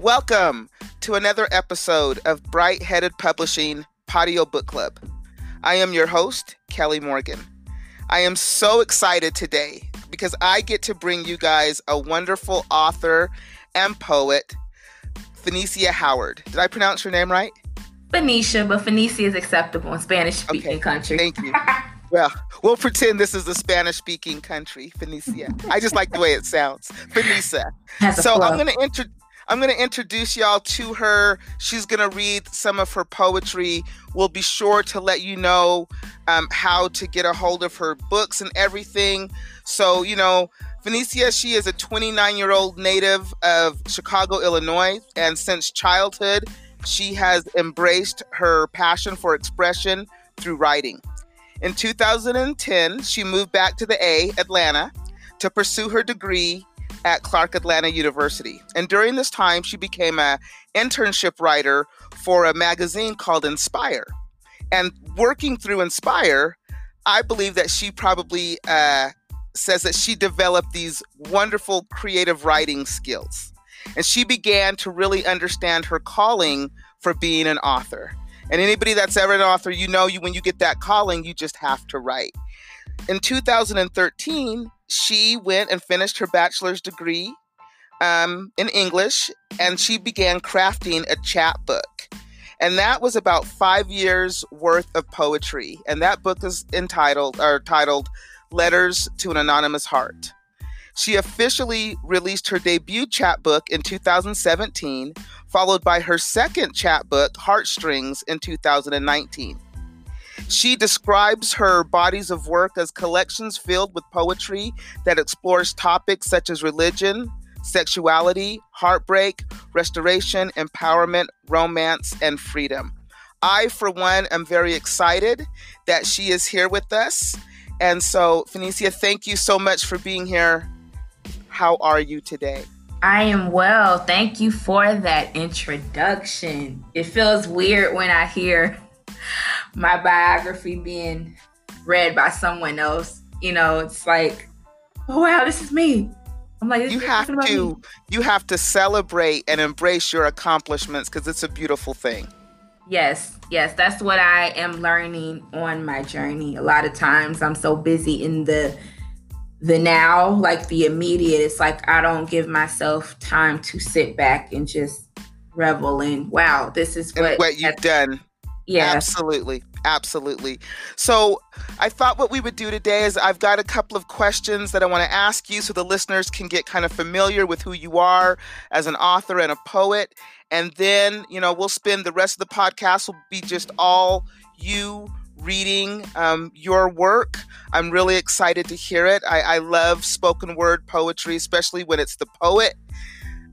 Welcome to another episode of Bright Headed Publishing Patio Book Club. I am your host, Kelly Morgan. I am so excited today because I get to bring you guys a wonderful author and poet, Fanicia Howard. Did I pronounce her name right? Fanicia, but Fanicia is acceptable in Spanish speaking Okay, country. Thank you. Well, we'll pretend this is a Spanish speaking country, Fanicia. I just like the way it sounds. Fanicia. So. I'm gonna intro- I'm gonna introduce y'all to her. She's gonna read some of her poetry. We'll be sure to let you know um, how to get a hold of her books and everything. So you know, Fanicia, she is a 29 year old native of Chicago, Illinois, and since childhood, she has embraced her passion for expression through writing. In 2010, she moved back to the A, Atlanta, to pursue her degree at Clark Atlanta University. And during this time, she became a internship writer for a magazine called Inspire. And working through Inspire, I believe that she probably uh, says that she developed these wonderful creative writing skills. And she began to really understand her calling for being an author. And anybody that's ever an author, you know, you when you get that calling, you just have to write. In 2013, she went and finished her bachelor's degree um, in English, and she began crafting a chapbook. And that was about five years worth of poetry. And that book is entitled or titled Letters to an Anonymous Heart. She officially released her debut chapbook in 2017, followed by her second chapbook, Heartstrings, in 2019. She describes her bodies of work as collections filled with poetry that explores topics such as religion, sexuality, heartbreak, restoration, empowerment, romance, and freedom. I, for one, am very excited that she is here with us. And so, Fanicia, thank you so much for being here. How are you today? I am well. Thank you for that introduction. It feels weird when I hear my biography being read by someone else. You know, it's like, oh wow, this is me. I'm like, this You have to me. you have to celebrate and embrace your accomplishments because it's a beautiful thing. Yes, yes, that's what I am learning on my journey. A lot of times I'm so busy in the the now, like the immediate. It's like I don't give myself time to sit back and just revel in wow, this is what, what you've done yeah. Absolutely. Absolutely. So, I thought what we would do today is I've got a couple of questions that I want to ask you so the listeners can get kind of familiar with who you are as an author and a poet. And then, you know, we'll spend the rest of the podcast will be just all you reading um, your work. I'm really excited to hear it. I, I love spoken word poetry, especially when it's the poet.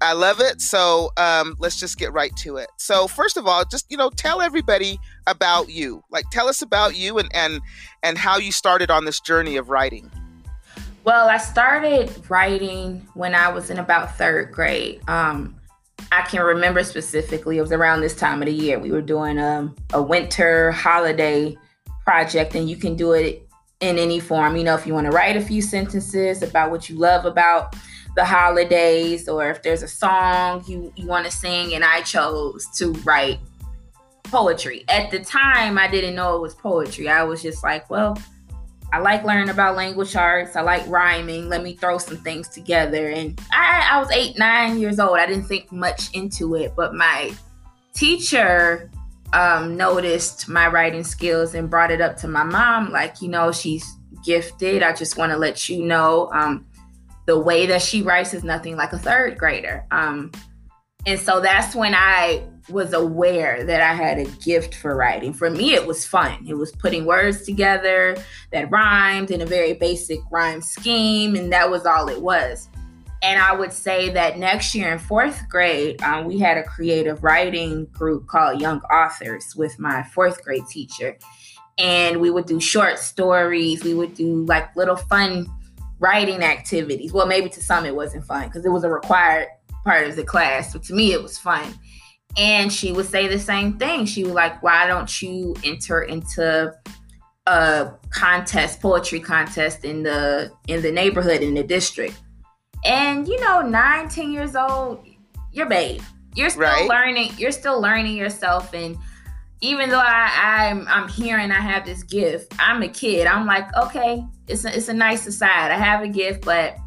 I love it. So um, let's just get right to it. So first of all, just you know, tell everybody about you. Like, tell us about you and and and how you started on this journey of writing. Well, I started writing when I was in about third grade. Um, I can remember specifically, it was around this time of the year. We were doing um, a winter holiday project, and you can do it in any form. You know, if you want to write a few sentences about what you love about the holidays, or if there's a song you, you want to sing, and I chose to write poetry. At the time, I didn't know it was poetry. I was just like, well, I like learning about language arts. I like rhyming. Let me throw some things together. And I, I was eight, nine years old. I didn't think much into it, but my teacher um, noticed my writing skills and brought it up to my mom. Like, you know, she's gifted. I just want to let you know um, the way that she writes is nothing like a third grader. Um, and so that's when I was aware that I had a gift for writing. For me, it was fun. It was putting words together that rhymed in a very basic rhyme scheme, and that was all it was. And I would say that next year in fourth grade, um, we had a creative writing group called Young Authors with my fourth grade teacher. And we would do short stories, we would do like little fun writing activities. Well, maybe to some it wasn't fun because it was a required part of the class. But to me, it was fun. And she would say the same thing. She was like, Why don't you enter into a contest, poetry contest in the in the neighborhood in the district? And you know, nine, ten years old, you're babe. you're still right? learning. You're still learning yourself, and even though I, I'm I'm hearing I have this gift, I'm a kid. I'm like, okay, it's a, it's a nice aside. I have a gift, but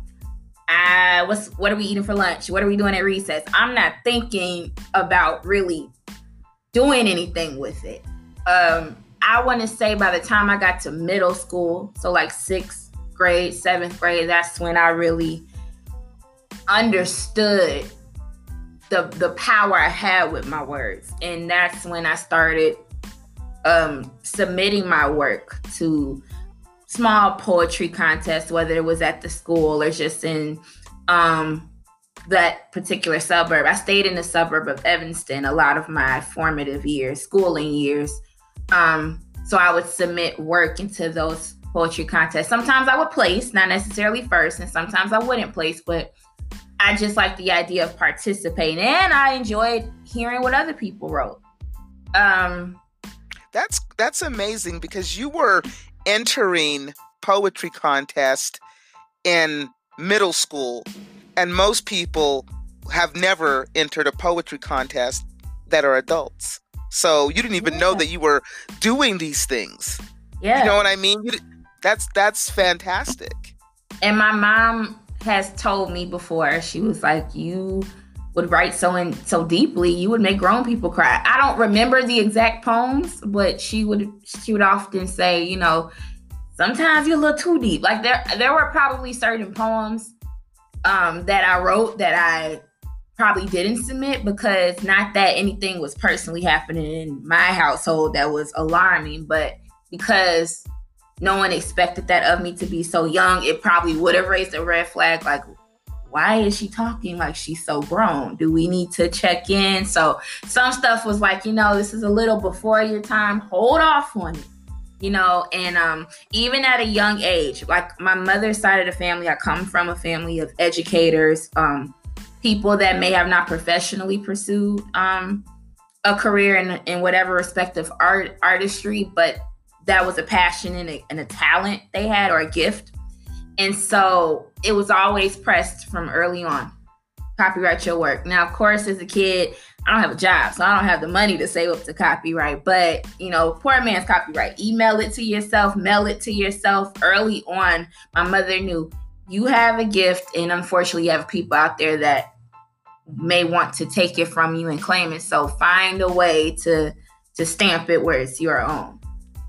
I what's what are we eating for lunch? What are we doing at recess? I'm not thinking about really doing anything with it. Um, I want to say by the time I got to middle school, so like sixth grade, seventh grade, that's when I really understood the the power I had with my words, and that's when I started um, submitting my work to small poetry contests, whether it was at the school or just in um, that particular suburb. I stayed in the suburb of Evanston a lot of my formative years, schooling years. Um, so I would submit work into those poetry contests. Sometimes I would place, not necessarily first, and sometimes I wouldn't place, but I just like the idea of participating and I enjoyed hearing what other people wrote. Um that's that's amazing because you were entering poetry contest in middle school and most people have never entered a poetry contest that are adults. So you didn't even yeah. know that you were doing these things. Yeah. You know what I mean? That's that's fantastic. And my mom has told me before. She was like, "You would write so in so deeply, you would make grown people cry." I don't remember the exact poems, but she would she would often say, you know, sometimes you're a little too deep. Like there there were probably certain poems um, that I wrote that I probably didn't submit because not that anything was personally happening in my household that was alarming, but because no one expected that of me to be so young, it probably would have raised a red flag like, why is she talking like she's so grown? Do we need to check in? So some stuff was like, you know, this is a little before your time. Hold off on it. You know, and um, even at a young age, like my mother's side of the family, I come from a family of educators, um, people that may have not professionally pursued um, a career in, in whatever respect of art artistry, but that was a passion and a, and a talent they had or a gift. And so it was always pressed from early on. Copyright your work. Now, of course, as a kid, I don't have a job, so I don't have the money to save up to copyright. But you know, poor man's copyright. Email it to yourself, mail it to yourself. Early on, my mother knew you have a gift, and unfortunately, you have people out there that may want to take it from you and claim it. So find a way to to stamp it where it's your own.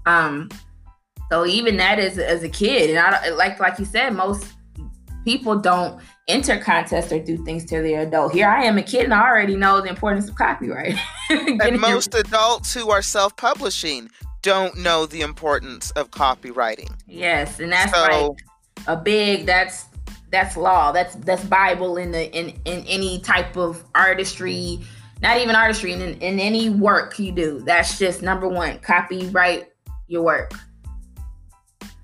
Um, so even that is as a kid, and I like like you said, most people don't enter contests or do things till they're adult. Here I am a kid and I already know the importance of copyright. and most adults who are self-publishing don't know the importance of copywriting. Yes, and that's so, like a big that's that's law. That's that's Bible in the in in any type of artistry, not even artistry, in, in any work you do. That's just number one. Copyright your work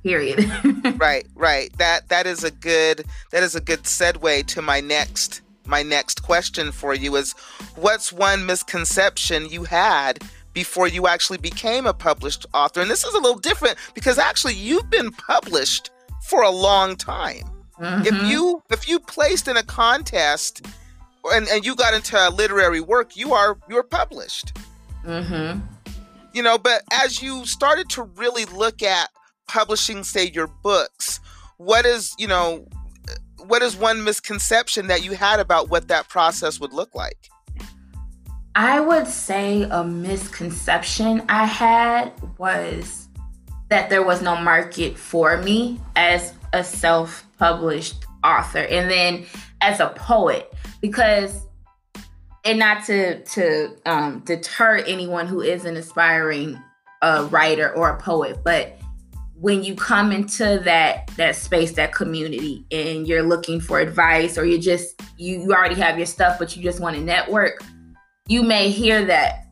period. Right right. That that is a good that is a good segue to my next my next question for you is what's one misconception you had before you actually became a published author? And this is a little different because actually you've been published for a long time. Mm-hmm. if you if you placed in a contest and, and you got into a literary work you are you're published. Mm-hmm. You know but as you started to really look at publishing say your books what is you know what is one misconception that you had about what that process would look like? I would say a misconception i had was that there was no market for me as a self-published author and then as a poet because and not to to um, deter anyone who is an aspiring uh, writer or a poet, but when you come into that that space, that community, and you're looking for advice, or you just you, you already have your stuff, but you just want to network, you may hear that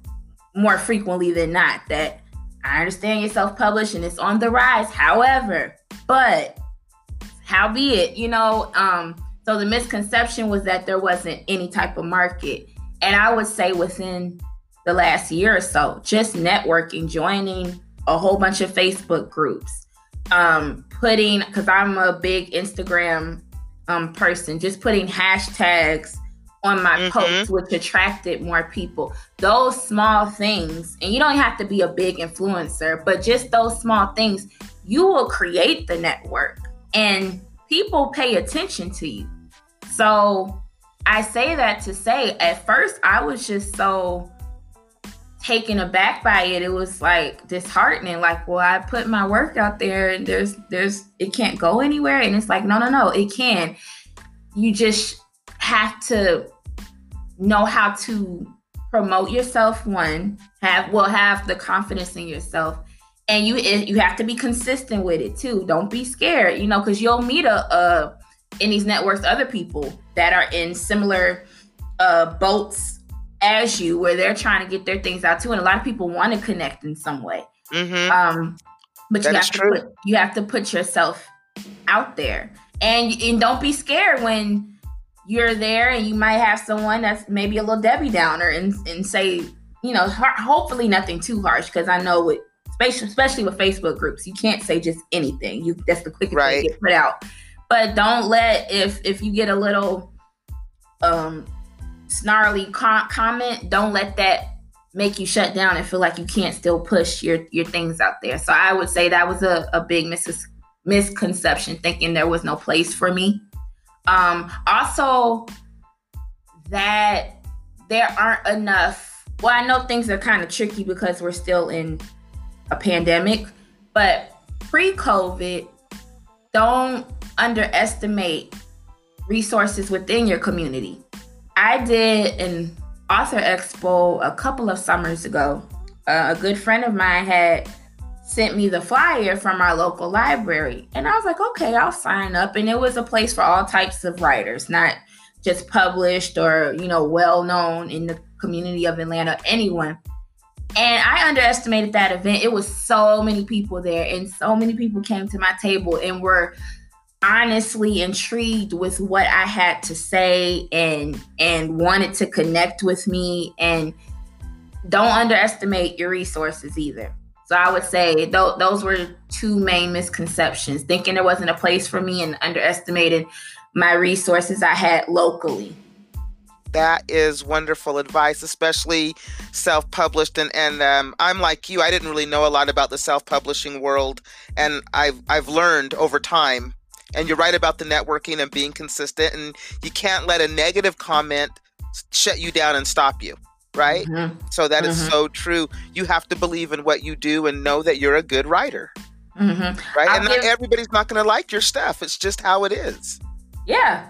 more frequently than not. That I understand you're self-published and it's on the rise. However, but how be it, you know. Um, so the misconception was that there wasn't any type of market and I would say within the last year or so, just networking, joining a whole bunch of Facebook groups, um, putting because I'm a big Instagram um, person, just putting hashtags on my mm-hmm. posts, which attracted more people. Those small things, and you don't have to be a big influencer, but just those small things, you will create the network and people pay attention to you. So I say that to say, at first, I was just so taken aback by it. It was like disheartening. Like, well, I put my work out there and there's there's it can't go anywhere. And it's like, no, no, no, it can. You just have to know how to promote yourself one have well have the confidence in yourself and you you have to be consistent with it too don't be scared you know because you'll meet a, a in these networks other people that are in similar uh boats as you where they're trying to get their things out too and a lot of people want to connect in some way mm-hmm. um but that you have to true. put you have to put yourself out there and and don't be scared when you're there and you might have someone that's maybe a little Debbie Downer and, and say, you know, hopefully nothing too harsh because I know with especially with Facebook groups, you can't say just anything. You that's the quickest right. way to get put out. But don't let if if you get a little um snarly com- comment, don't let that make you shut down and feel like you can't still push your your things out there. So I would say that was a, a big mis- misconception, thinking there was no place for me um, also, that there aren't enough. Well, I know things are kind of tricky because we're still in a pandemic, but pre COVID, don't underestimate resources within your community. I did an author expo a couple of summers ago. Uh, a good friend of mine had sent me the flyer from our local library. And I was like, okay, I'll sign up. And it was a place for all types of writers, not just published or, you know, well known in the community of Atlanta, anyone. And I underestimated that event. It was so many people there, and so many people came to my table and were honestly intrigued with what I had to say and and wanted to connect with me and don't underestimate your resources either. So I would say th- those were two main misconceptions thinking there wasn't a place for me and underestimating my resources I had locally. That is wonderful advice, especially self published. And, and um, I'm like you, I didn't really know a lot about the self publishing world. And I've, I've learned over time. And you're right about the networking and being consistent. And you can't let a negative comment shut you down and stop you right? Mm-hmm. So that mm-hmm. is so true. You have to believe in what you do and know that you're a good writer. Mm-hmm. Right? I'll and give, not everybody's not going to like your stuff. It's just how it is. Yeah.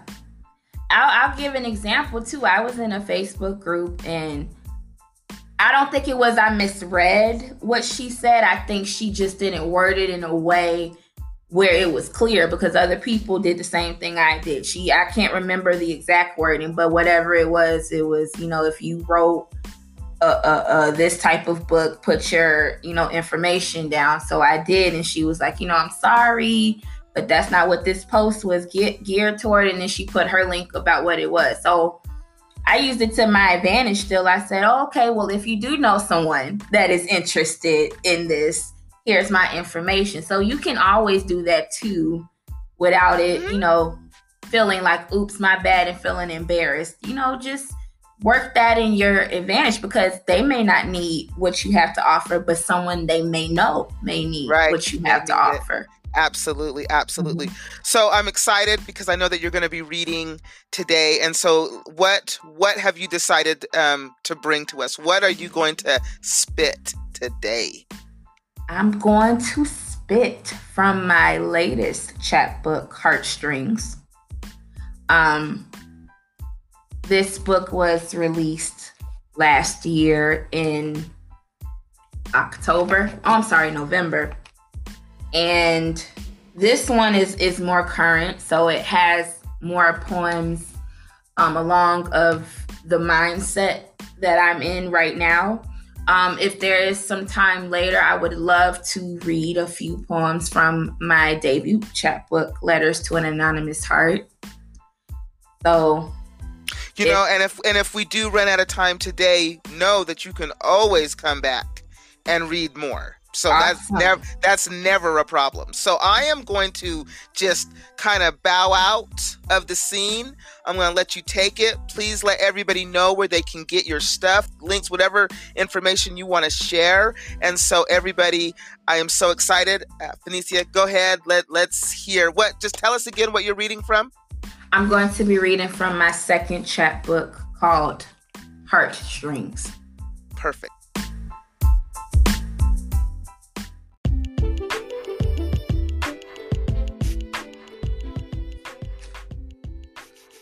I'll, I'll give an example too. I was in a Facebook group and I don't think it was I misread what she said. I think she just didn't word it in a way where it was clear because other people did the same thing I did. She I can't remember the exact wording, but whatever it was, it was you know if you wrote a, a, a, this type of book, put your you know information down. So I did, and she was like, you know, I'm sorry, but that's not what this post was geared toward. And then she put her link about what it was. So I used it to my advantage. Still, I said, oh, okay, well, if you do know someone that is interested in this here's my information. So you can always do that too without it, mm-hmm. you know, feeling like, oops, my bad, and feeling embarrassed. You know, just work that in your advantage because they may not need what you have to offer, but someone they may know may need right. what you have to offer. It. Absolutely, absolutely. Mm-hmm. So I'm excited because I know that you're going to be reading today. And so, what what have you decided um, to bring to us? What are you going to spit today? I'm going to spit from my latest chapbook, Heartstrings. Um, this book was released last year in October. Oh, I'm sorry, November. And this one is is more current, so it has more poems um, along of the mindset that I'm in right now. Um, if there is some time later, I would love to read a few poems from my debut chapbook, Letters to an Anonymous Heart. So, you if, know, and if and if we do run out of time today, know that you can always come back and read more. So that's never that's never a problem. So I am going to just kind of bow out of the scene. I'm going to let you take it. Please let everybody know where they can get your stuff, links, whatever information you want to share. And so everybody, I am so excited. Uh, Fanicia, go ahead. Let let's hear what. Just tell us again what you're reading from. I'm going to be reading from my second chapbook called Heartstrings. Perfect.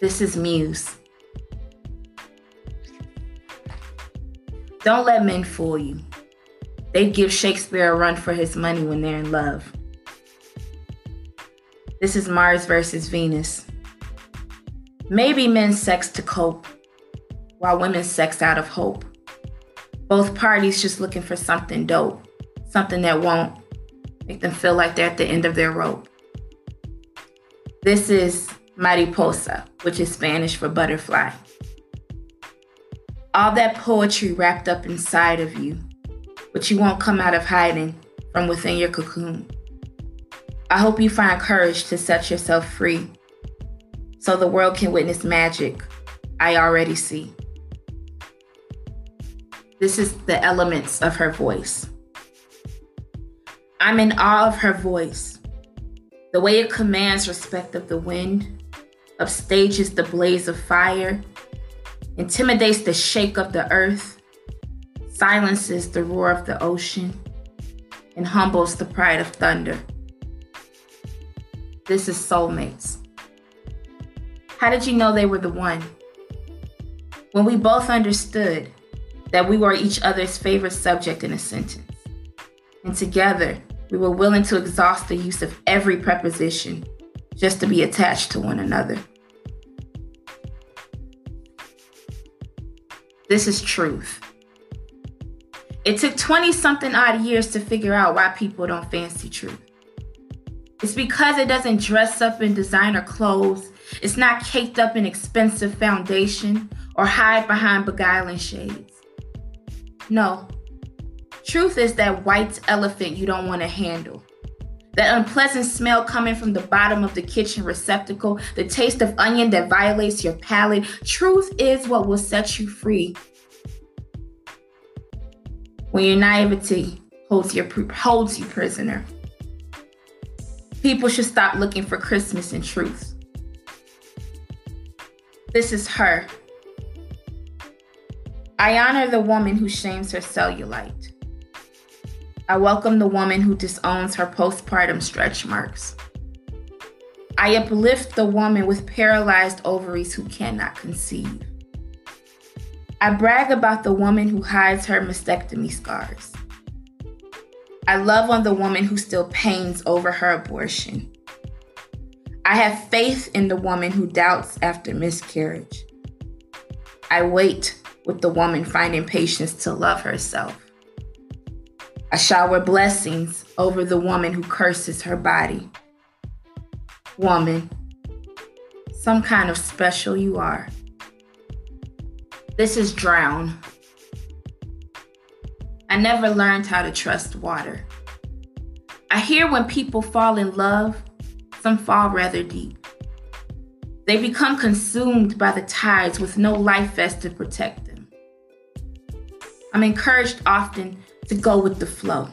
This is Muse. Don't let men fool you. They'd give Shakespeare a run for his money when they're in love. This is Mars versus Venus. Maybe men sex to cope, while women sex out of hope. Both parties just looking for something dope, something that won't make them feel like they're at the end of their rope. This is mariposa, which is Spanish for butterfly. All that poetry wrapped up inside of you, but you won't come out of hiding from within your cocoon. I hope you find courage to set yourself free so the world can witness magic I already see. This is the elements of her voice. I'm in awe of her voice, the way it commands respect of the wind, upstages the blaze of fire, intimidates the shake of the earth, silences the roar of the ocean, and humbles the pride of thunder. This is soulmates. How did you know they were the one? When we both understood that we were each other's favorite subject in a sentence. And together, we were willing to exhaust the use of every preposition just to be attached to one another. This is truth. It took 20 something odd years to figure out why people don't fancy truth. It's because it doesn't dress up in designer clothes, it's not caked up in expensive foundation or hide behind beguiling shades. No. Truth is that white elephant you don't want to handle. That unpleasant smell coming from the bottom of the kitchen receptacle, the taste of onion that violates your palate. Truth is what will set you free. When your naivety holds, your, holds you prisoner. People should stop looking for Christmas in truth. This is her. I honor the woman who shames her cellulite. I welcome the woman who disowns her postpartum stretch marks. I uplift the woman with paralyzed ovaries who cannot conceive. I brag about the woman who hides her mastectomy scars. I love on the woman who still pains over her abortion. I have faith in the woman who doubts after miscarriage. I wait with the woman finding patience to love herself. I shower blessings over the woman who curses her body. Woman, some kind of special you are. This is drown. I never learned how to trust water. I hear when people fall in love, some fall rather deep. They become consumed by the tides with no life vest to protect them. I'm encouraged often to go with the flow,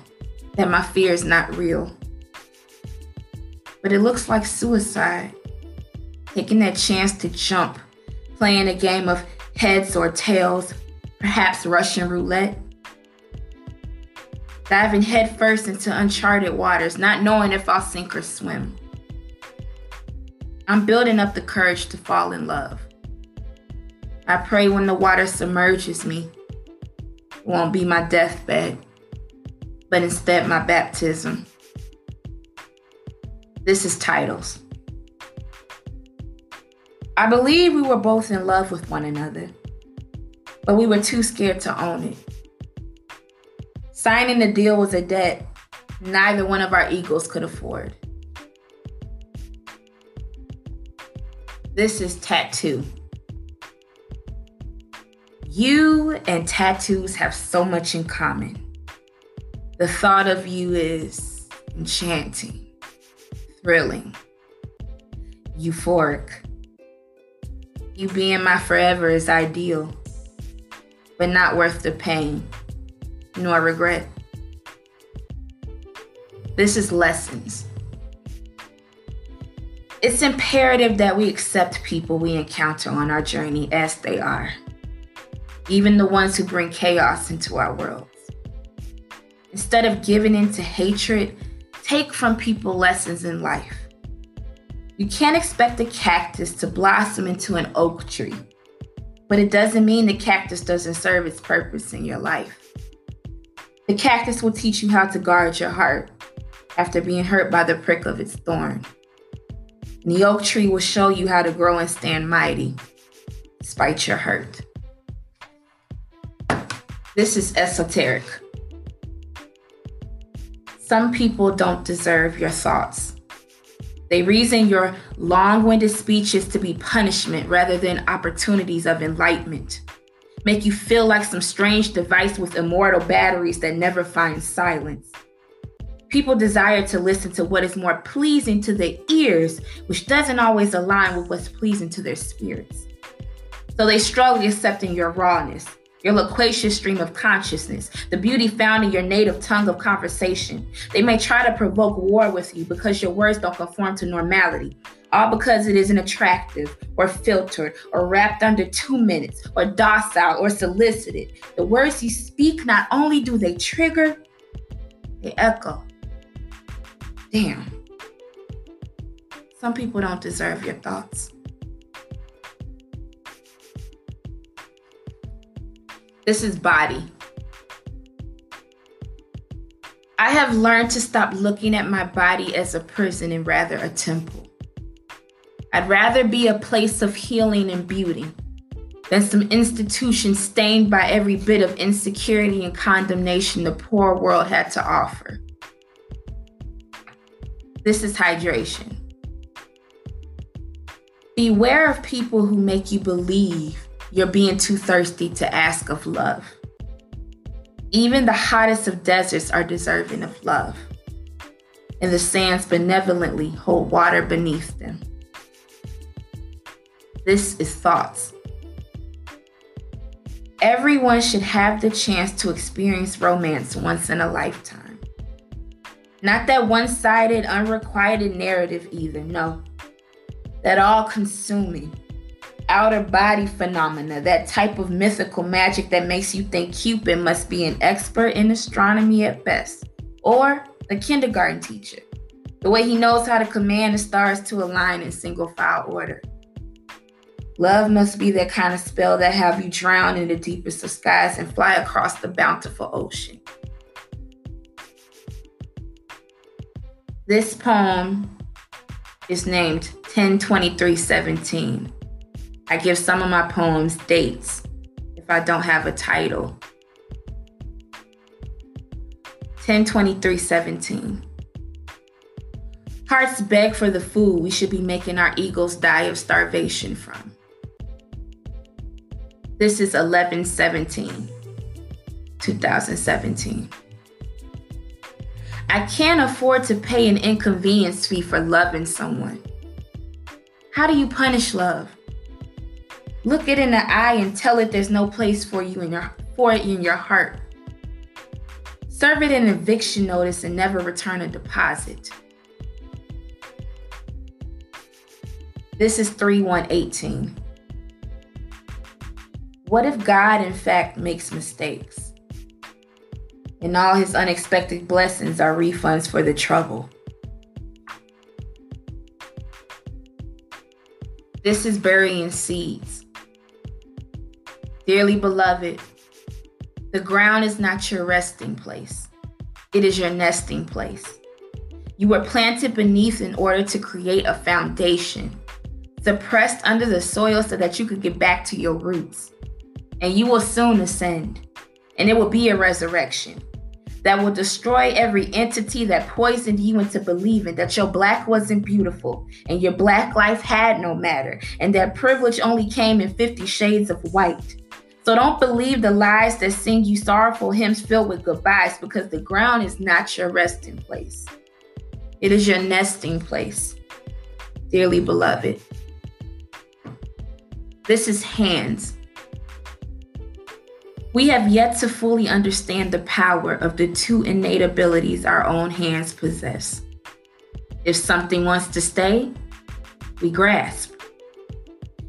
that my fear is not real. But it looks like suicide. Taking that chance to jump, playing a game of heads or tails, perhaps Russian roulette. Diving headfirst into uncharted waters, not knowing if I'll sink or swim. I'm building up the courage to fall in love. I pray when the water submerges me, it won't be my deathbed but instead my baptism. This is titles. I believe we were both in love with one another, but we were too scared to own it. Signing the deal was a debt neither one of our egos could afford. This is tattoo. You and tattoos have so much in common. The thought of you is enchanting, thrilling, euphoric. You being my forever is ideal, but not worth the pain nor regret. This is lessons. It's imperative that we accept people we encounter on our journey as they are, even the ones who bring chaos into our worlds. Instead of giving into hatred, take from people lessons in life. You can't expect a cactus to blossom into an oak tree, but it doesn't mean the cactus doesn't serve its purpose in your life. The cactus will teach you how to guard your heart after being hurt by the prick of its thorn. And the oak tree will show you how to grow and stand mighty despite your hurt. This is esoteric. Some people don't deserve your thoughts. They reason your long winded speeches to be punishment rather than opportunities of enlightenment. Make you feel like some strange device with immortal batteries that never find silence. People desire to listen to what is more pleasing to their ears, which doesn't always align with what's pleasing to their spirits. So they struggle accepting your rawness, your loquacious stream of consciousness, the beauty found in your native tongue of conversation. They may try to provoke war with you because your words don't conform to normality, all because it isn't attractive or filtered or wrapped under two minutes or docile or solicited. The words you speak, not only do they trigger, they echo. Damn. Some people don't deserve your thoughts. This is body. I have learned to stop looking at my body as a prison and rather a temple. I'd rather be a place of healing and beauty than some institution stained by every bit of insecurity and condemnation the poor world had to offer. This is hydration. Beware of people who make you believe you're being too thirsty to ask of love. Even the hottest of deserts are deserving of love, and the sands benevolently hold water beneath them. This is thoughts. Everyone should have the chance to experience romance once in a lifetime. Not that one sided, unrequited narrative, either. No, that all consuming, outer body phenomena, that type of mythical magic that makes you think Cupid must be an expert in astronomy at best, or a kindergarten teacher, the way he knows how to command the stars to align in single file order. Love must be that kind of spell that have you drown in the deepest of skies and fly across the bountiful ocean. This poem is named 102317. I give some of my poems dates if I don't have a title. 102317. Hearts beg for the food we should be making our eagles die of starvation from. This is 1117, 2017. I can't afford to pay an inconvenience fee for loving someone. How do you punish love? Look it in the eye and tell it there's no place for you in your for it in your heart. Serve it an eviction notice and never return a deposit. This is 3118. What if God, in fact, makes mistakes? And all his unexpected blessings are refunds for the trouble. This is burying seeds. Dearly beloved, the ground is not your resting place, it is your nesting place. You were planted beneath in order to create a foundation, suppressed under the soil so that you could get back to your roots. And you will soon ascend, and it will be a resurrection that will destroy every entity that poisoned you into believing that your black wasn't beautiful and your black life had no matter and that privilege only came in 50 shades of white. So don't believe the lies that sing you sorrowful hymns filled with goodbyes because the ground is not your resting place. It is your nesting place, dearly beloved. This is hands. We have yet to fully understand the power of the two innate abilities our own hands possess. If something wants to stay, we grasp.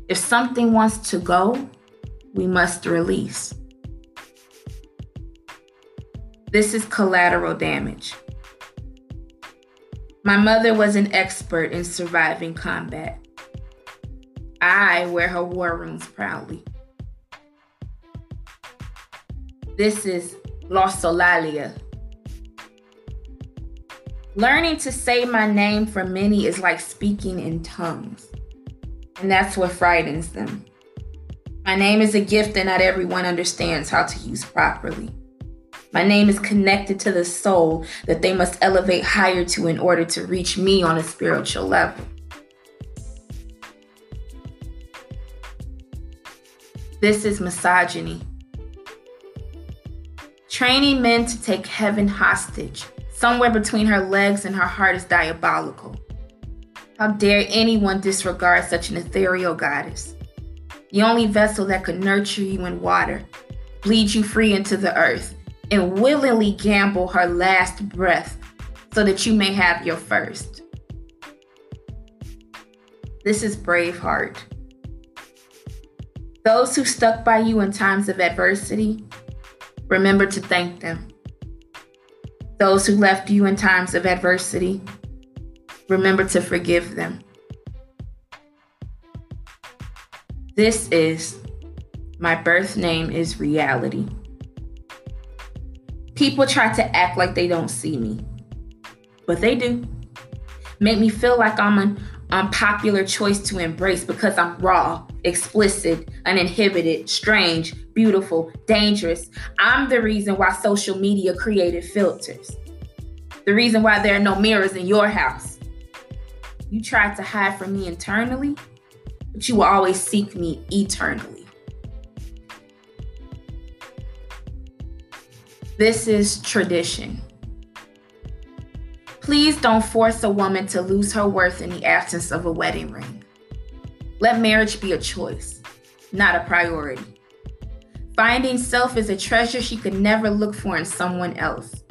If something wants to go, we must release. This is collateral damage. My mother was an expert in surviving combat. I wear her war rooms proudly. This is glossolalia. Learning to say my name for many is like speaking in tongues, and that's what frightens them. My name is a gift that not everyone understands how to use properly. My name is connected to the soul that they must elevate higher to in order to reach me on a spiritual level. This is misogyny training men to take heaven hostage. Somewhere between her legs and her heart is diabolical. How dare anyone disregard such an ethereal goddess? The only vessel that could nurture you in water, bleed you free into the earth, and willingly gamble her last breath so that you may have your first. This is Braveheart. Those who stuck by you in times of adversity remember to thank them. Those who left you in times of adversity, remember to forgive them. This is my birth name is reality. People try to act like they don't see me, but they do. Make me feel like I'm an unpopular choice to embrace because I'm raw, explicit, uninhibited, strange, beautiful, dangerous. I'm the reason why social media created filters. The reason why there are no mirrors in your house. You tried to hide from me internally, you will always seek me eternally. This is tradition. Please don't force a woman to lose her worth in the absence of a wedding ring. Let marriage be a choice, not a priority. Finding self is a treasure she could never look for in someone else.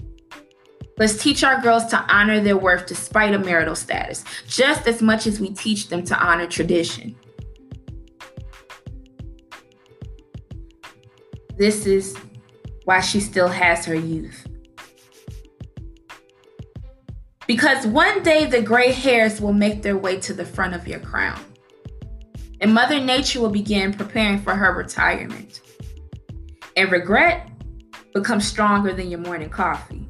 Let's teach our girls to honor their worth despite a marital status, just as much as we teach them to honor tradition. This is why she still has her youth. Because one day the gray hairs will make their way to the front of your crown. And Mother Nature will begin preparing for her retirement. And regret becomes stronger than your morning coffee.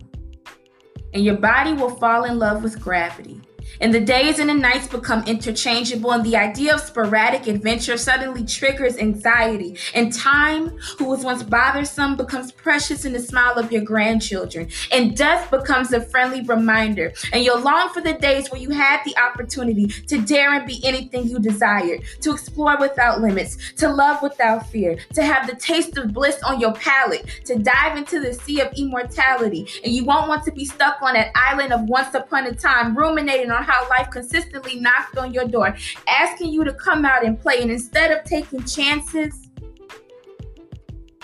And your body will fall in love with gravity and the days and the nights become interchangeable, and the idea of sporadic adventure suddenly triggers anxiety. And time, who was once bothersome, becomes precious in the smile of your grandchildren. And death becomes a friendly reminder. And you'll long for the days where you had the opportunity to dare and be anything you desired, to explore without limits, to love without fear, to have the taste of bliss on your palate, to dive into the sea of immortality. And you won't want to be stuck on that island of once upon a time, ruminating on how life consistently knocked on your door, asking you to come out and play. And instead of taking chances,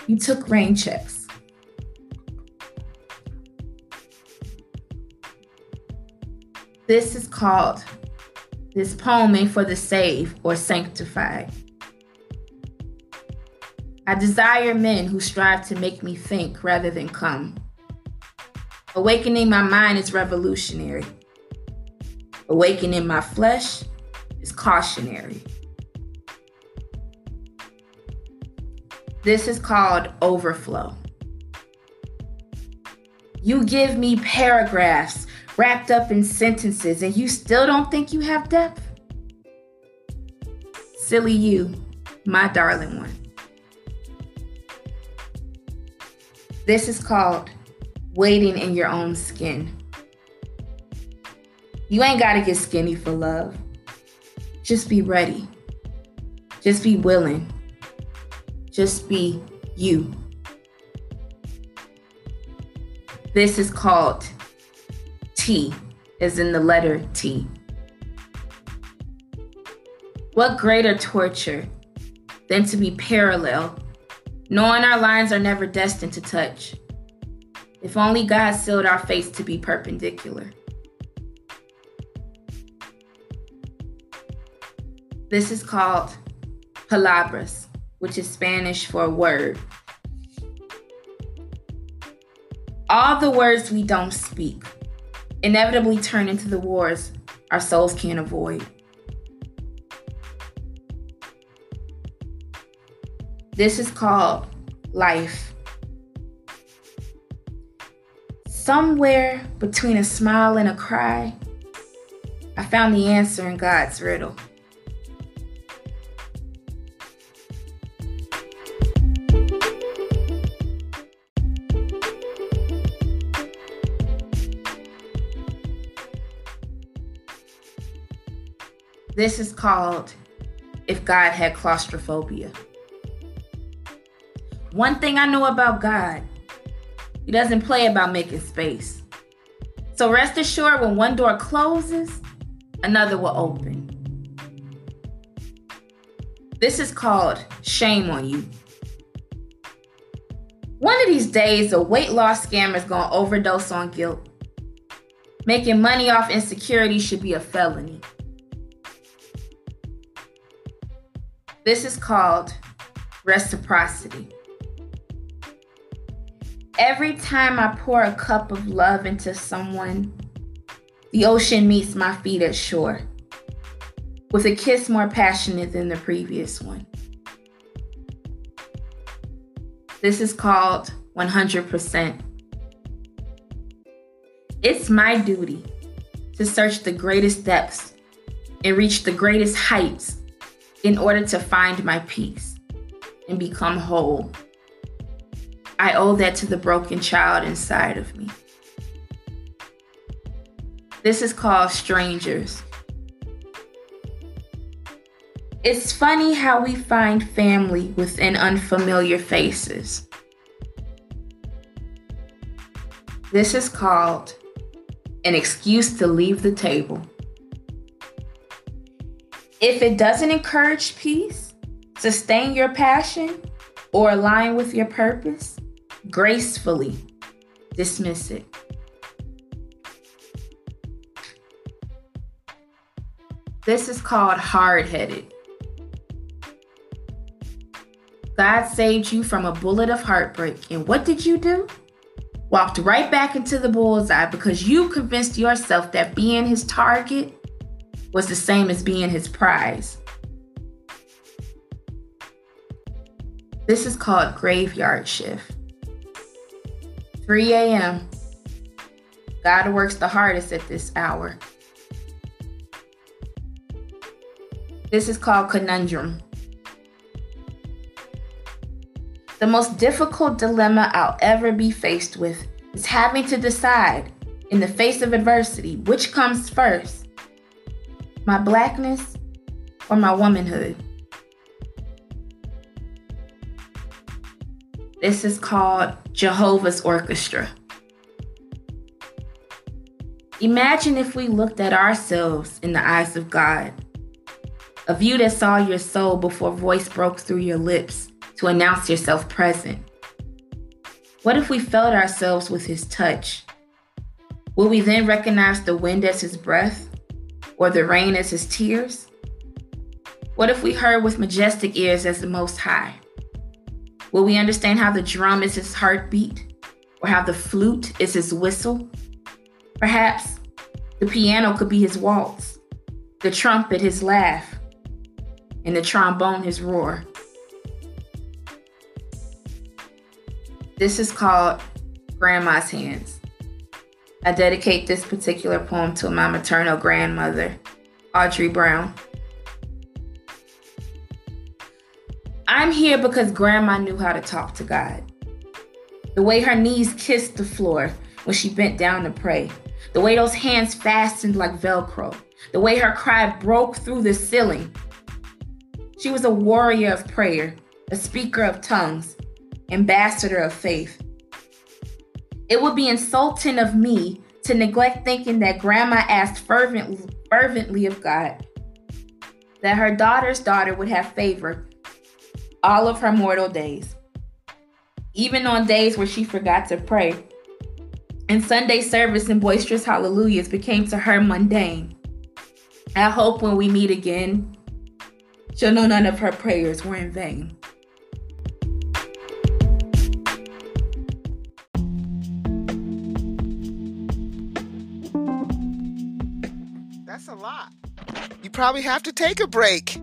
you took rain checks. This is called this poem ain't for the saved or sanctified. I desire men who strive to make me think rather than come. Awakening my mind is revolutionary. Awakening my flesh is cautionary. This is called overflow. You give me paragraphs wrapped up in sentences, and you still don't think you have depth? Silly you, my darling one. This is called waiting in your own skin. You ain't got to get skinny for love. Just be ready. Just be willing. Just be you. This is called T, as in the letter T. What greater torture than to be parallel, knowing our lines are never destined to touch? If only God sealed our fates to be perpendicular. This is called palabras, which is Spanish for word. All the words we don't speak inevitably turn into the wars our souls can't avoid. This is called life. Somewhere between a smile and a cry, I found the answer in God's riddle. This is called If God Had Claustrophobia. One thing I know about God, He doesn't play about making space. So rest assured, when one door closes, another will open. This is called Shame on You. One of these days, a weight loss scammer is going to overdose on guilt. Making money off insecurity should be a felony. This is called reciprocity. Every time I pour a cup of love into someone, the ocean meets my feet at shore with a kiss more passionate than the previous one. This is called 100%. It's my duty to search the greatest depths and reach the greatest heights in order to find my peace and become whole. I owe that to the broken child inside of me. This is called Strangers. It's funny how we find family within unfamiliar faces. This is called an excuse to leave the table. If it doesn't encourage peace, sustain your passion, or align with your purpose, gracefully dismiss it. This is called hard headed. God saved you from a bullet of heartbreak, and what did you do? Walked right back into the bullseye because you convinced yourself that being his target was the same as being his prize. This is called graveyard shift. 3 a.m. God works the hardest at this hour. This is called conundrum. The most difficult dilemma I'll ever be faced with is having to decide, in the face of adversity, which comes first my blackness, or my womanhood. This is called Jehovah's Orchestra. Imagine if we looked at ourselves in the eyes of God, a view that saw your soul before voice broke through your lips to announce yourself present. What if we felt ourselves with his touch? Will we then recognize the wind as his breath? Or the rain as his tears? What if we heard with majestic ears as the Most High? Will we understand how the drum is his heartbeat, or how the flute is his whistle? Perhaps the piano could be his waltz, the trumpet his laugh, and the trombone his roar. This is called Grandma's Hands. I dedicate this particular poem to my maternal grandmother, Audrey Brown. I'm here because grandma knew how to talk to God. The way her knees kissed the floor when she bent down to pray, the way those hands fastened like Velcro, the way her cry broke through the ceiling. She was a warrior of prayer, a speaker of tongues, ambassador of faith. It would be insulting of me to neglect thinking that grandma asked fervently, fervently of God that her daughter's daughter would have favor all of her mortal days, even on days where she forgot to pray. And Sunday service and boisterous hallelujahs became to her mundane. I hope when we meet again, she'll know none of her prayers were in vain. Probably have to take a break.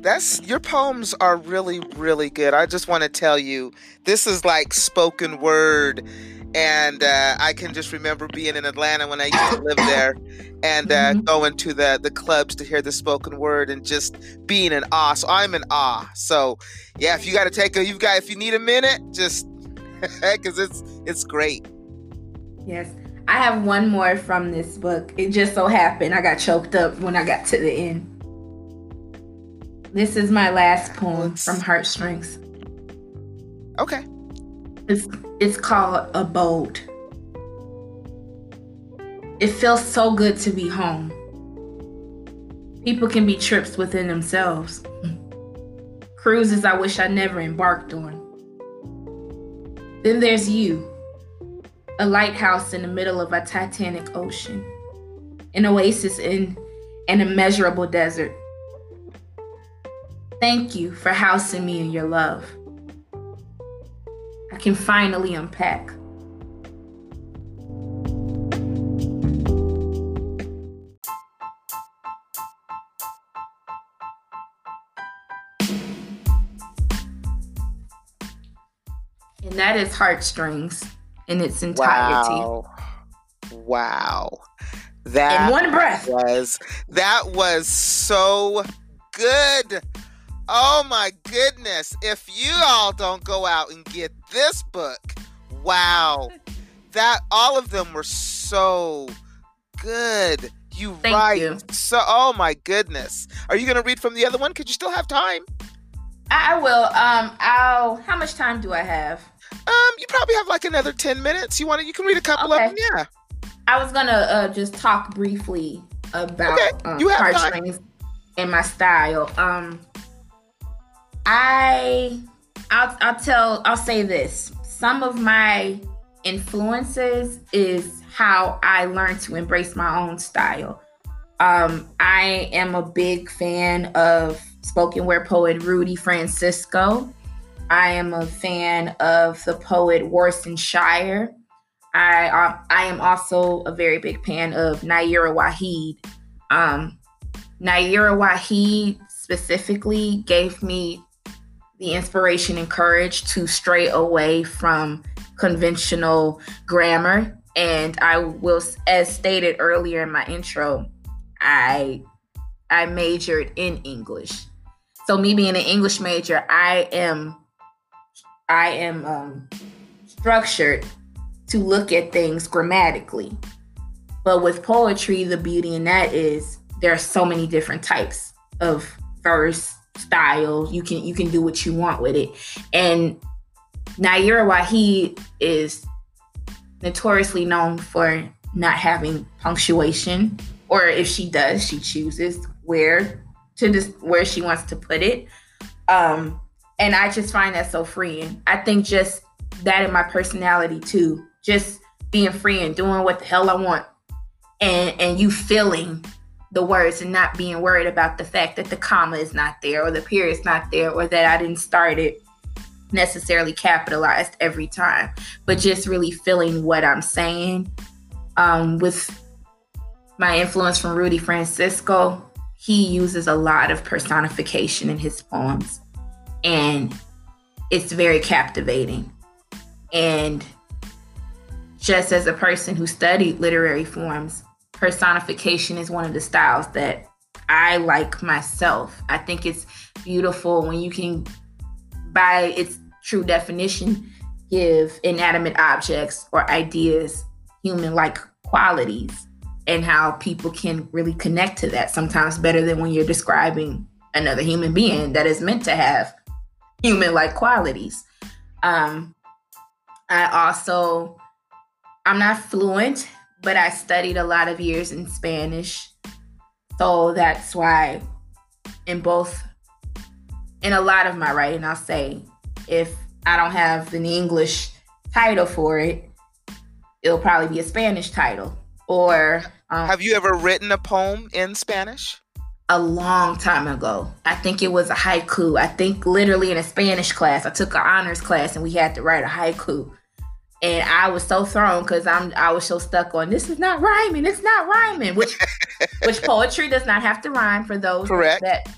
That's your poems are really, really good. I just want to tell you, this is like spoken word and uh, I can just remember being in Atlanta when I used to live there, and uh, mm-hmm. going to the the clubs to hear the spoken word and just being in awe. So I'm in awe. So yeah, if you got to take a, you've got if you need a minute, just because it's it's great. Yes, I have one more from this book. It just so happened I got choked up when I got to the end. This is my last poem Let's... from Heartstrings. Okay. It's, it's called Abode. It feels so good to be home. People can be trips within themselves. Cruises I wish I never embarked on. Then there's you, a lighthouse in the middle of a titanic ocean, an oasis in an immeasurable desert. Thank you for housing me in your love I can finally unpack. And that is Heartstrings in its entirety. Wow. Wow. That in one breath was that was so good. Oh my goodness. If you all don't go out and get this book, wow. That all of them were so good. You Thank write you. so oh my goodness. Are you gonna read from the other one? Could you still have time? I will. Um I'll how much time do I have? Um, you probably have like another 10 minutes. You want to you can read a couple okay. of them, yeah. I was gonna uh, just talk briefly about okay. um, you have heartstrings and my style. Um I I'll I'll tell I'll say this. Some of my influences is how I learned to embrace my own style. Um, I am a big fan of spoken word poet Rudy Francisco. I am a fan of the poet Warsan Shire. I uh, I am also a very big fan of Nayyirah Waheed. Um, Nayyirah Waheed specifically gave me the inspiration and courage to stray away from conventional grammar. And I will, as stated earlier in my intro, I I majored in English. So me being an English major, I am I am um, structured to look at things grammatically. But with poetry, the beauty in that is there are so many different types of verse, style. You can you can do what you want with it. And Nayyirah Waheed is notoriously known for not having punctuation, or if she does, she chooses where to just where she wants to put it. Um, and I just find that so freeing. I think just that in my personality too, just being free and doing what the hell I want, and and you feeling the words and not being worried about the fact that the comma is not there or the period is not there or that I didn't start it necessarily capitalized every time, but just really feeling what I'm saying. Um, with my influence from Rudy Francisco, he uses a lot of personification in his poems, and it's very captivating. And just as a person who studied literary forms, personification is one of the styles that I like myself. I think it's beautiful when you can, by its true definition, give inanimate objects or ideas human like qualities and how people can really connect to that sometimes better than when you're describing another human being that is meant to have human like qualities. Um, I also, I'm not fluent, but I studied a lot of years in Spanish. So that's why in both, in a lot of my writing, I'll say if I don't have an English title for it, it'll probably be a Spanish title. Or um, have you ever written a poem in Spanish? A long time ago. I think it was a haiku. I think literally in a Spanish class, I took an honors class and we had to write a haiku. And I was so thrown because I'm I was so stuck on this is not rhyming, it's not rhyming, which which poetry does not have to rhyme for those Correct. that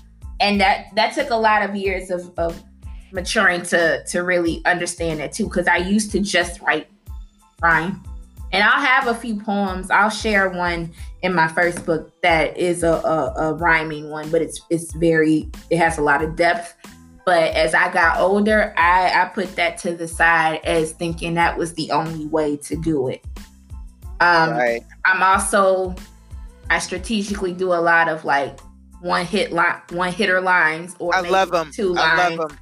and that that took a lot of years of, of maturing to to really understand that too because i used to just write rhyme and i'll have a few poems i'll share one in my first book that is a, a, a rhyming one but it's it's very it has a lot of depth but as i got older i i put that to the side as thinking that was the only way to do it um right. i'm also i strategically do a lot of like one hit line one hitter lines or I love them. two lines. I love them.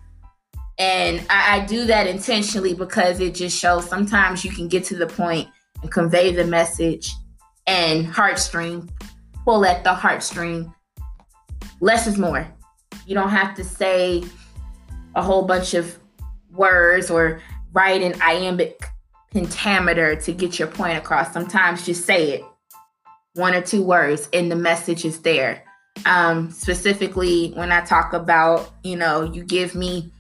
And I, I do that intentionally because it just shows sometimes you can get to the point and convey the message and heartstring, pull at the heartstring. Less is more. You don't have to say a whole bunch of words or write an iambic pentameter to get your point across. Sometimes just say it, one or two words, and the message is there. Um, specifically, when I talk about, you know, you give me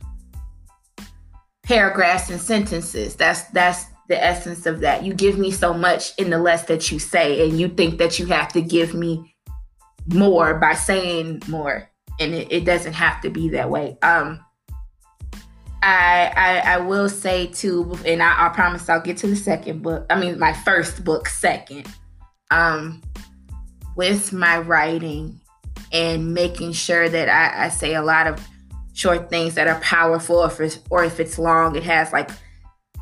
paragraphs and sentences. That's that's the essence of that. You give me so much in the less that you say, and you think that you have to give me more by saying more, and it, it doesn't have to be that way. Um, I, I, I will say too, and I, I promise I'll get to the second book. I mean, my first book second. Um, with my writing and making sure that I, I say a lot of short things that are powerful, or if, or if it's long, it has like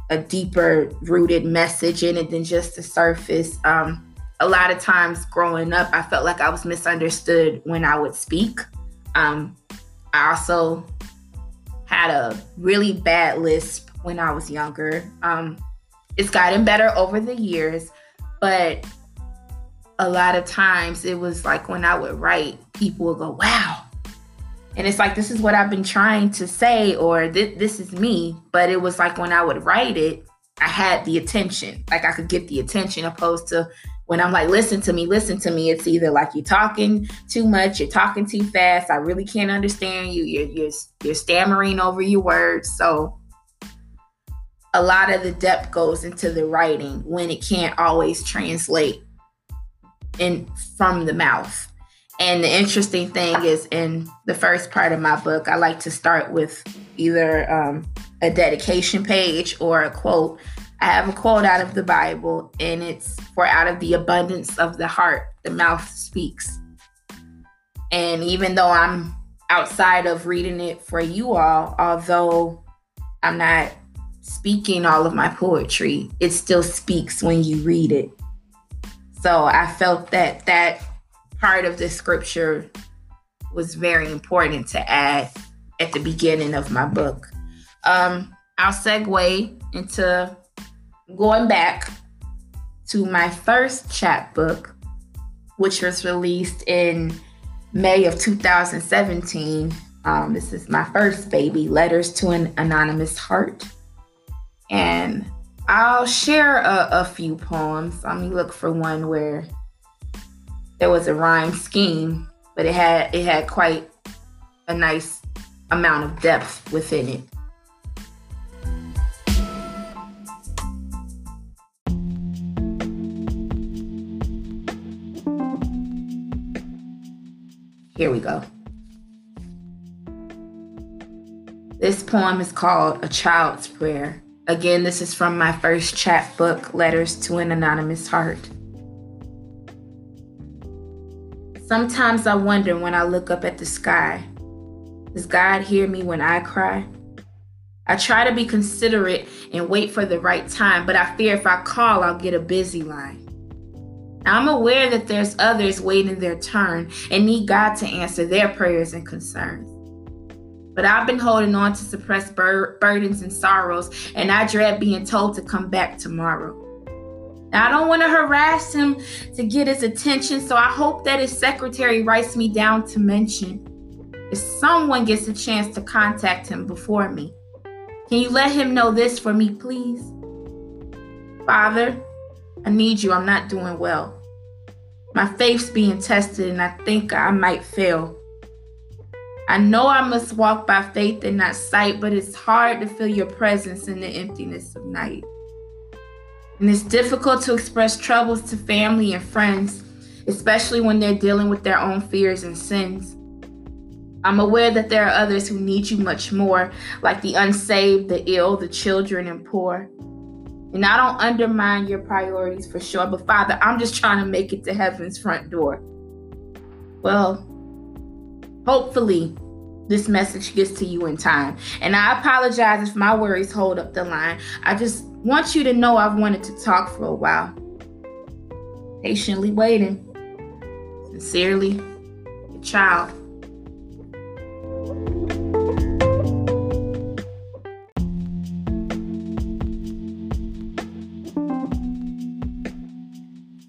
a deeper rooted message in it than just the surface. Um, a lot of times growing up, I felt like I was misunderstood when I would speak. Um, I also had a really bad lisp when I was younger. Um, it's gotten better over the years, but a lot of times it was like when I would write, people would go, wow, and it's like this is what i've been trying to say or this, this is me. But it was like when i would write it i had the attention. Like i could get the attention opposed to when i'm like listen to me listen to me. It's either like you're talking too much you're talking too fast. I really can't understand you. You're you're, you're stammering over your words. So a lot of the depth goes into the writing when it can't always translate in from the mouth and the interesting thing is, in the first part of my book, I like to start with either um, a dedication page or a quote. I have a quote out of the Bible, and it's For out of the abundance of the heart, the mouth speaks. And even though I'm outside of reading it for you all, although I'm not speaking all of my poetry, it still speaks when you read it. So I felt that that part of the scripture was very important to add at the beginning of my book. Um, I'll segue into going back to my first chapbook, which was released in May of 2017. Um, this is my first baby, Letters to an Anonymous Heart. And I'll share a, a few poems. Let me look for one where there was a rhyme scheme, but it had it had quite a nice amount of depth within it. Here we go. This poem is called A Child's Prayer. Again, this is from my first chapbook, Letters to an Anonymous Heart. Sometimes I wonder when I look up at the sky does God hear me when I cry? I try to be considerate and wait for the right time, but I fear if I call, I'll get a busy line. I'm aware that there's others waiting their turn and need God to answer their prayers and concerns. but I've been holding on to suppressed bur- burdens and sorrows, and I dread being told to come back tomorrow. I don't want to harass him to get his attention, so I hope that his secretary writes me down to mention if someone gets a chance to contact him before me. Can you let him know this for me, please? Father, I need you. I'm not doing well. My faith's being tested, and I think I might fail. I know I must walk by faith and not sight, but it's hard to feel your presence in the emptiness of night. And it's difficult to express troubles to family and friends, especially when they're dealing with their own fears and sins. I'm aware that there are others who need you much more, like the unsaved, the ill, the children, and poor. And I don't undermine your priorities for sure, but Father, I'm just trying to make it to heaven's front door. Well, hopefully, this message gets to you in time. And I apologize if my worries hold up the line. I just want you to know I've wanted to talk for a while. Patiently waiting. Sincerely, a child.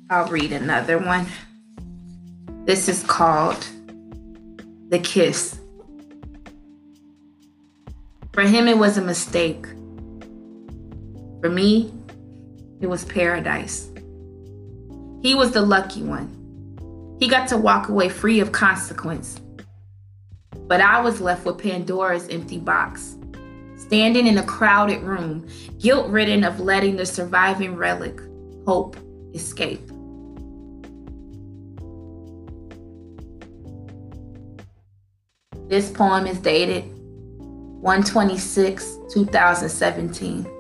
I'll read another one. This is called The Kiss. For him, it was a mistake. For me, it was paradise. He was the lucky one. He got to walk away free of consequence. But I was left with Pandora's empty box, standing in a crowded room, guilt ridden of letting the surviving relic, hope, escape. This poem is dated 126, 2017.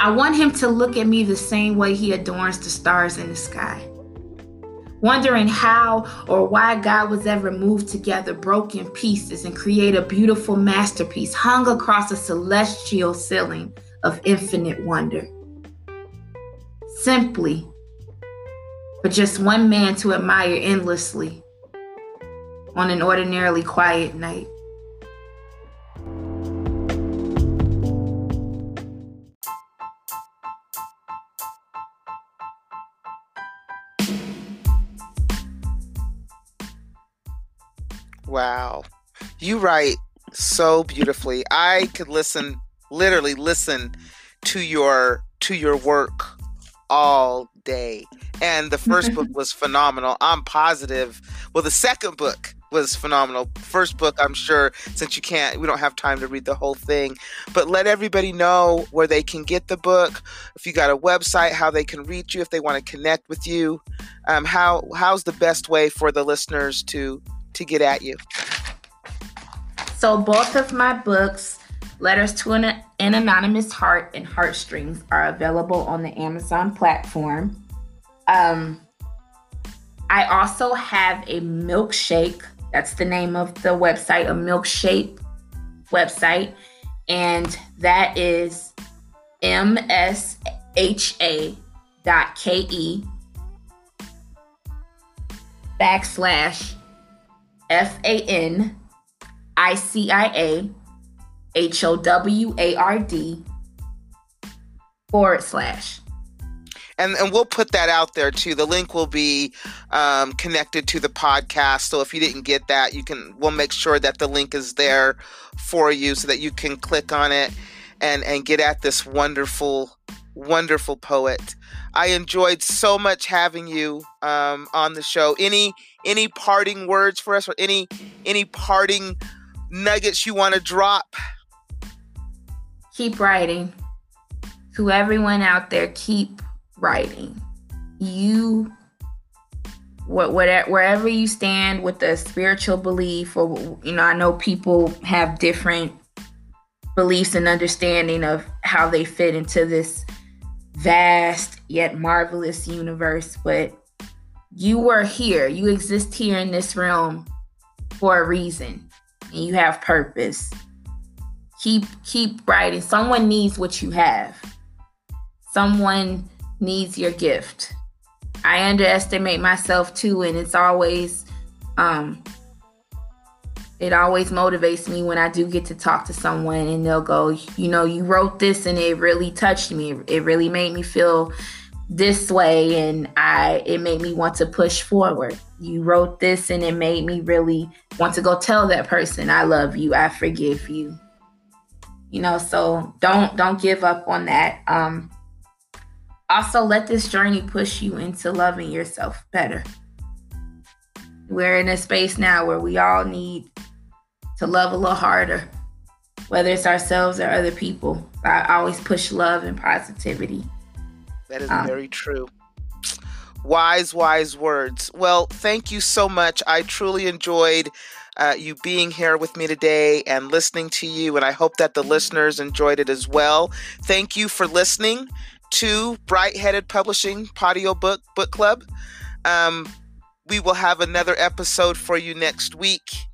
I want him to look at me the same way he adorns the stars in the sky. Wondering how or why God was ever moved together broken pieces and create a beautiful masterpiece hung across a celestial ceiling of infinite wonder. Simply for just one man to admire endlessly on an ordinarily quiet night. Wow. You write so beautifully. I could listen literally listen to your to your work all day. And the first book was phenomenal. I'm positive. Well, the second book was phenomenal. First book, I'm sure, since you can't, we don't have time to read the whole thing, but let everybody know where they can get the book. If you got a website, how they can reach you, if they want to connect with you, um, how how's the best way for the listeners to to get at you? So both of my books, Letters to an, an Anonymous Heart and Heartstrings, are available on the Amazon platform. Um, I also have a milkshake that's the name of the website, a milkshake website. And that is msha dot ke backslash F A N I C I A H O W A R D forward slash and and we'll put that out there too. The link will be um, connected to the podcast. So if you didn't get that, you can. We'll make sure that the link is there for you so that you can click on it and and get at this wonderful wonderful poet. I enjoyed so much having you um, on the show. Any any parting words for us, or any any parting nuggets you want to drop? Keep writing. To everyone out there, keep writing. You whatever wherever you stand with the spiritual belief or you know i know people have different beliefs and understanding of how they fit into this vast yet marvelous universe but you were here you exist here in this realm for a reason and you have purpose keep keep writing someone needs what you have someone needs your gift. I underestimate myself too, and it's always um, it always motivates me when I do get to talk to someone and they'll go, you know, you wrote this and it really touched me. It really made me feel this way and I it made me want to push forward. You wrote this and it made me really want to go tell that person I love you, I forgive you. You know, so don't don't give up on that. Um also let this journey push you into loving yourself better. We're in a space now where we all need to love a little harder, whether it's ourselves or other people. I always push love and positivity. That is um, very true. Wise, wise words. Well, thank you so much. I truly enjoyed uh, you being here with me today and listening to you, and I hope that the listeners enjoyed it as well. Thank you for listening to Bright Headed Publishing Patio Book Book Club. Um, we will have another episode for you next week.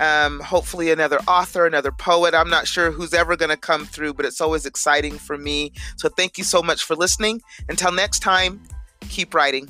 Um, hopefully, another author, another poet. I'm not sure who's ever going to come through, but it's always exciting for me. So, thank you so much for listening. Until next time, keep writing.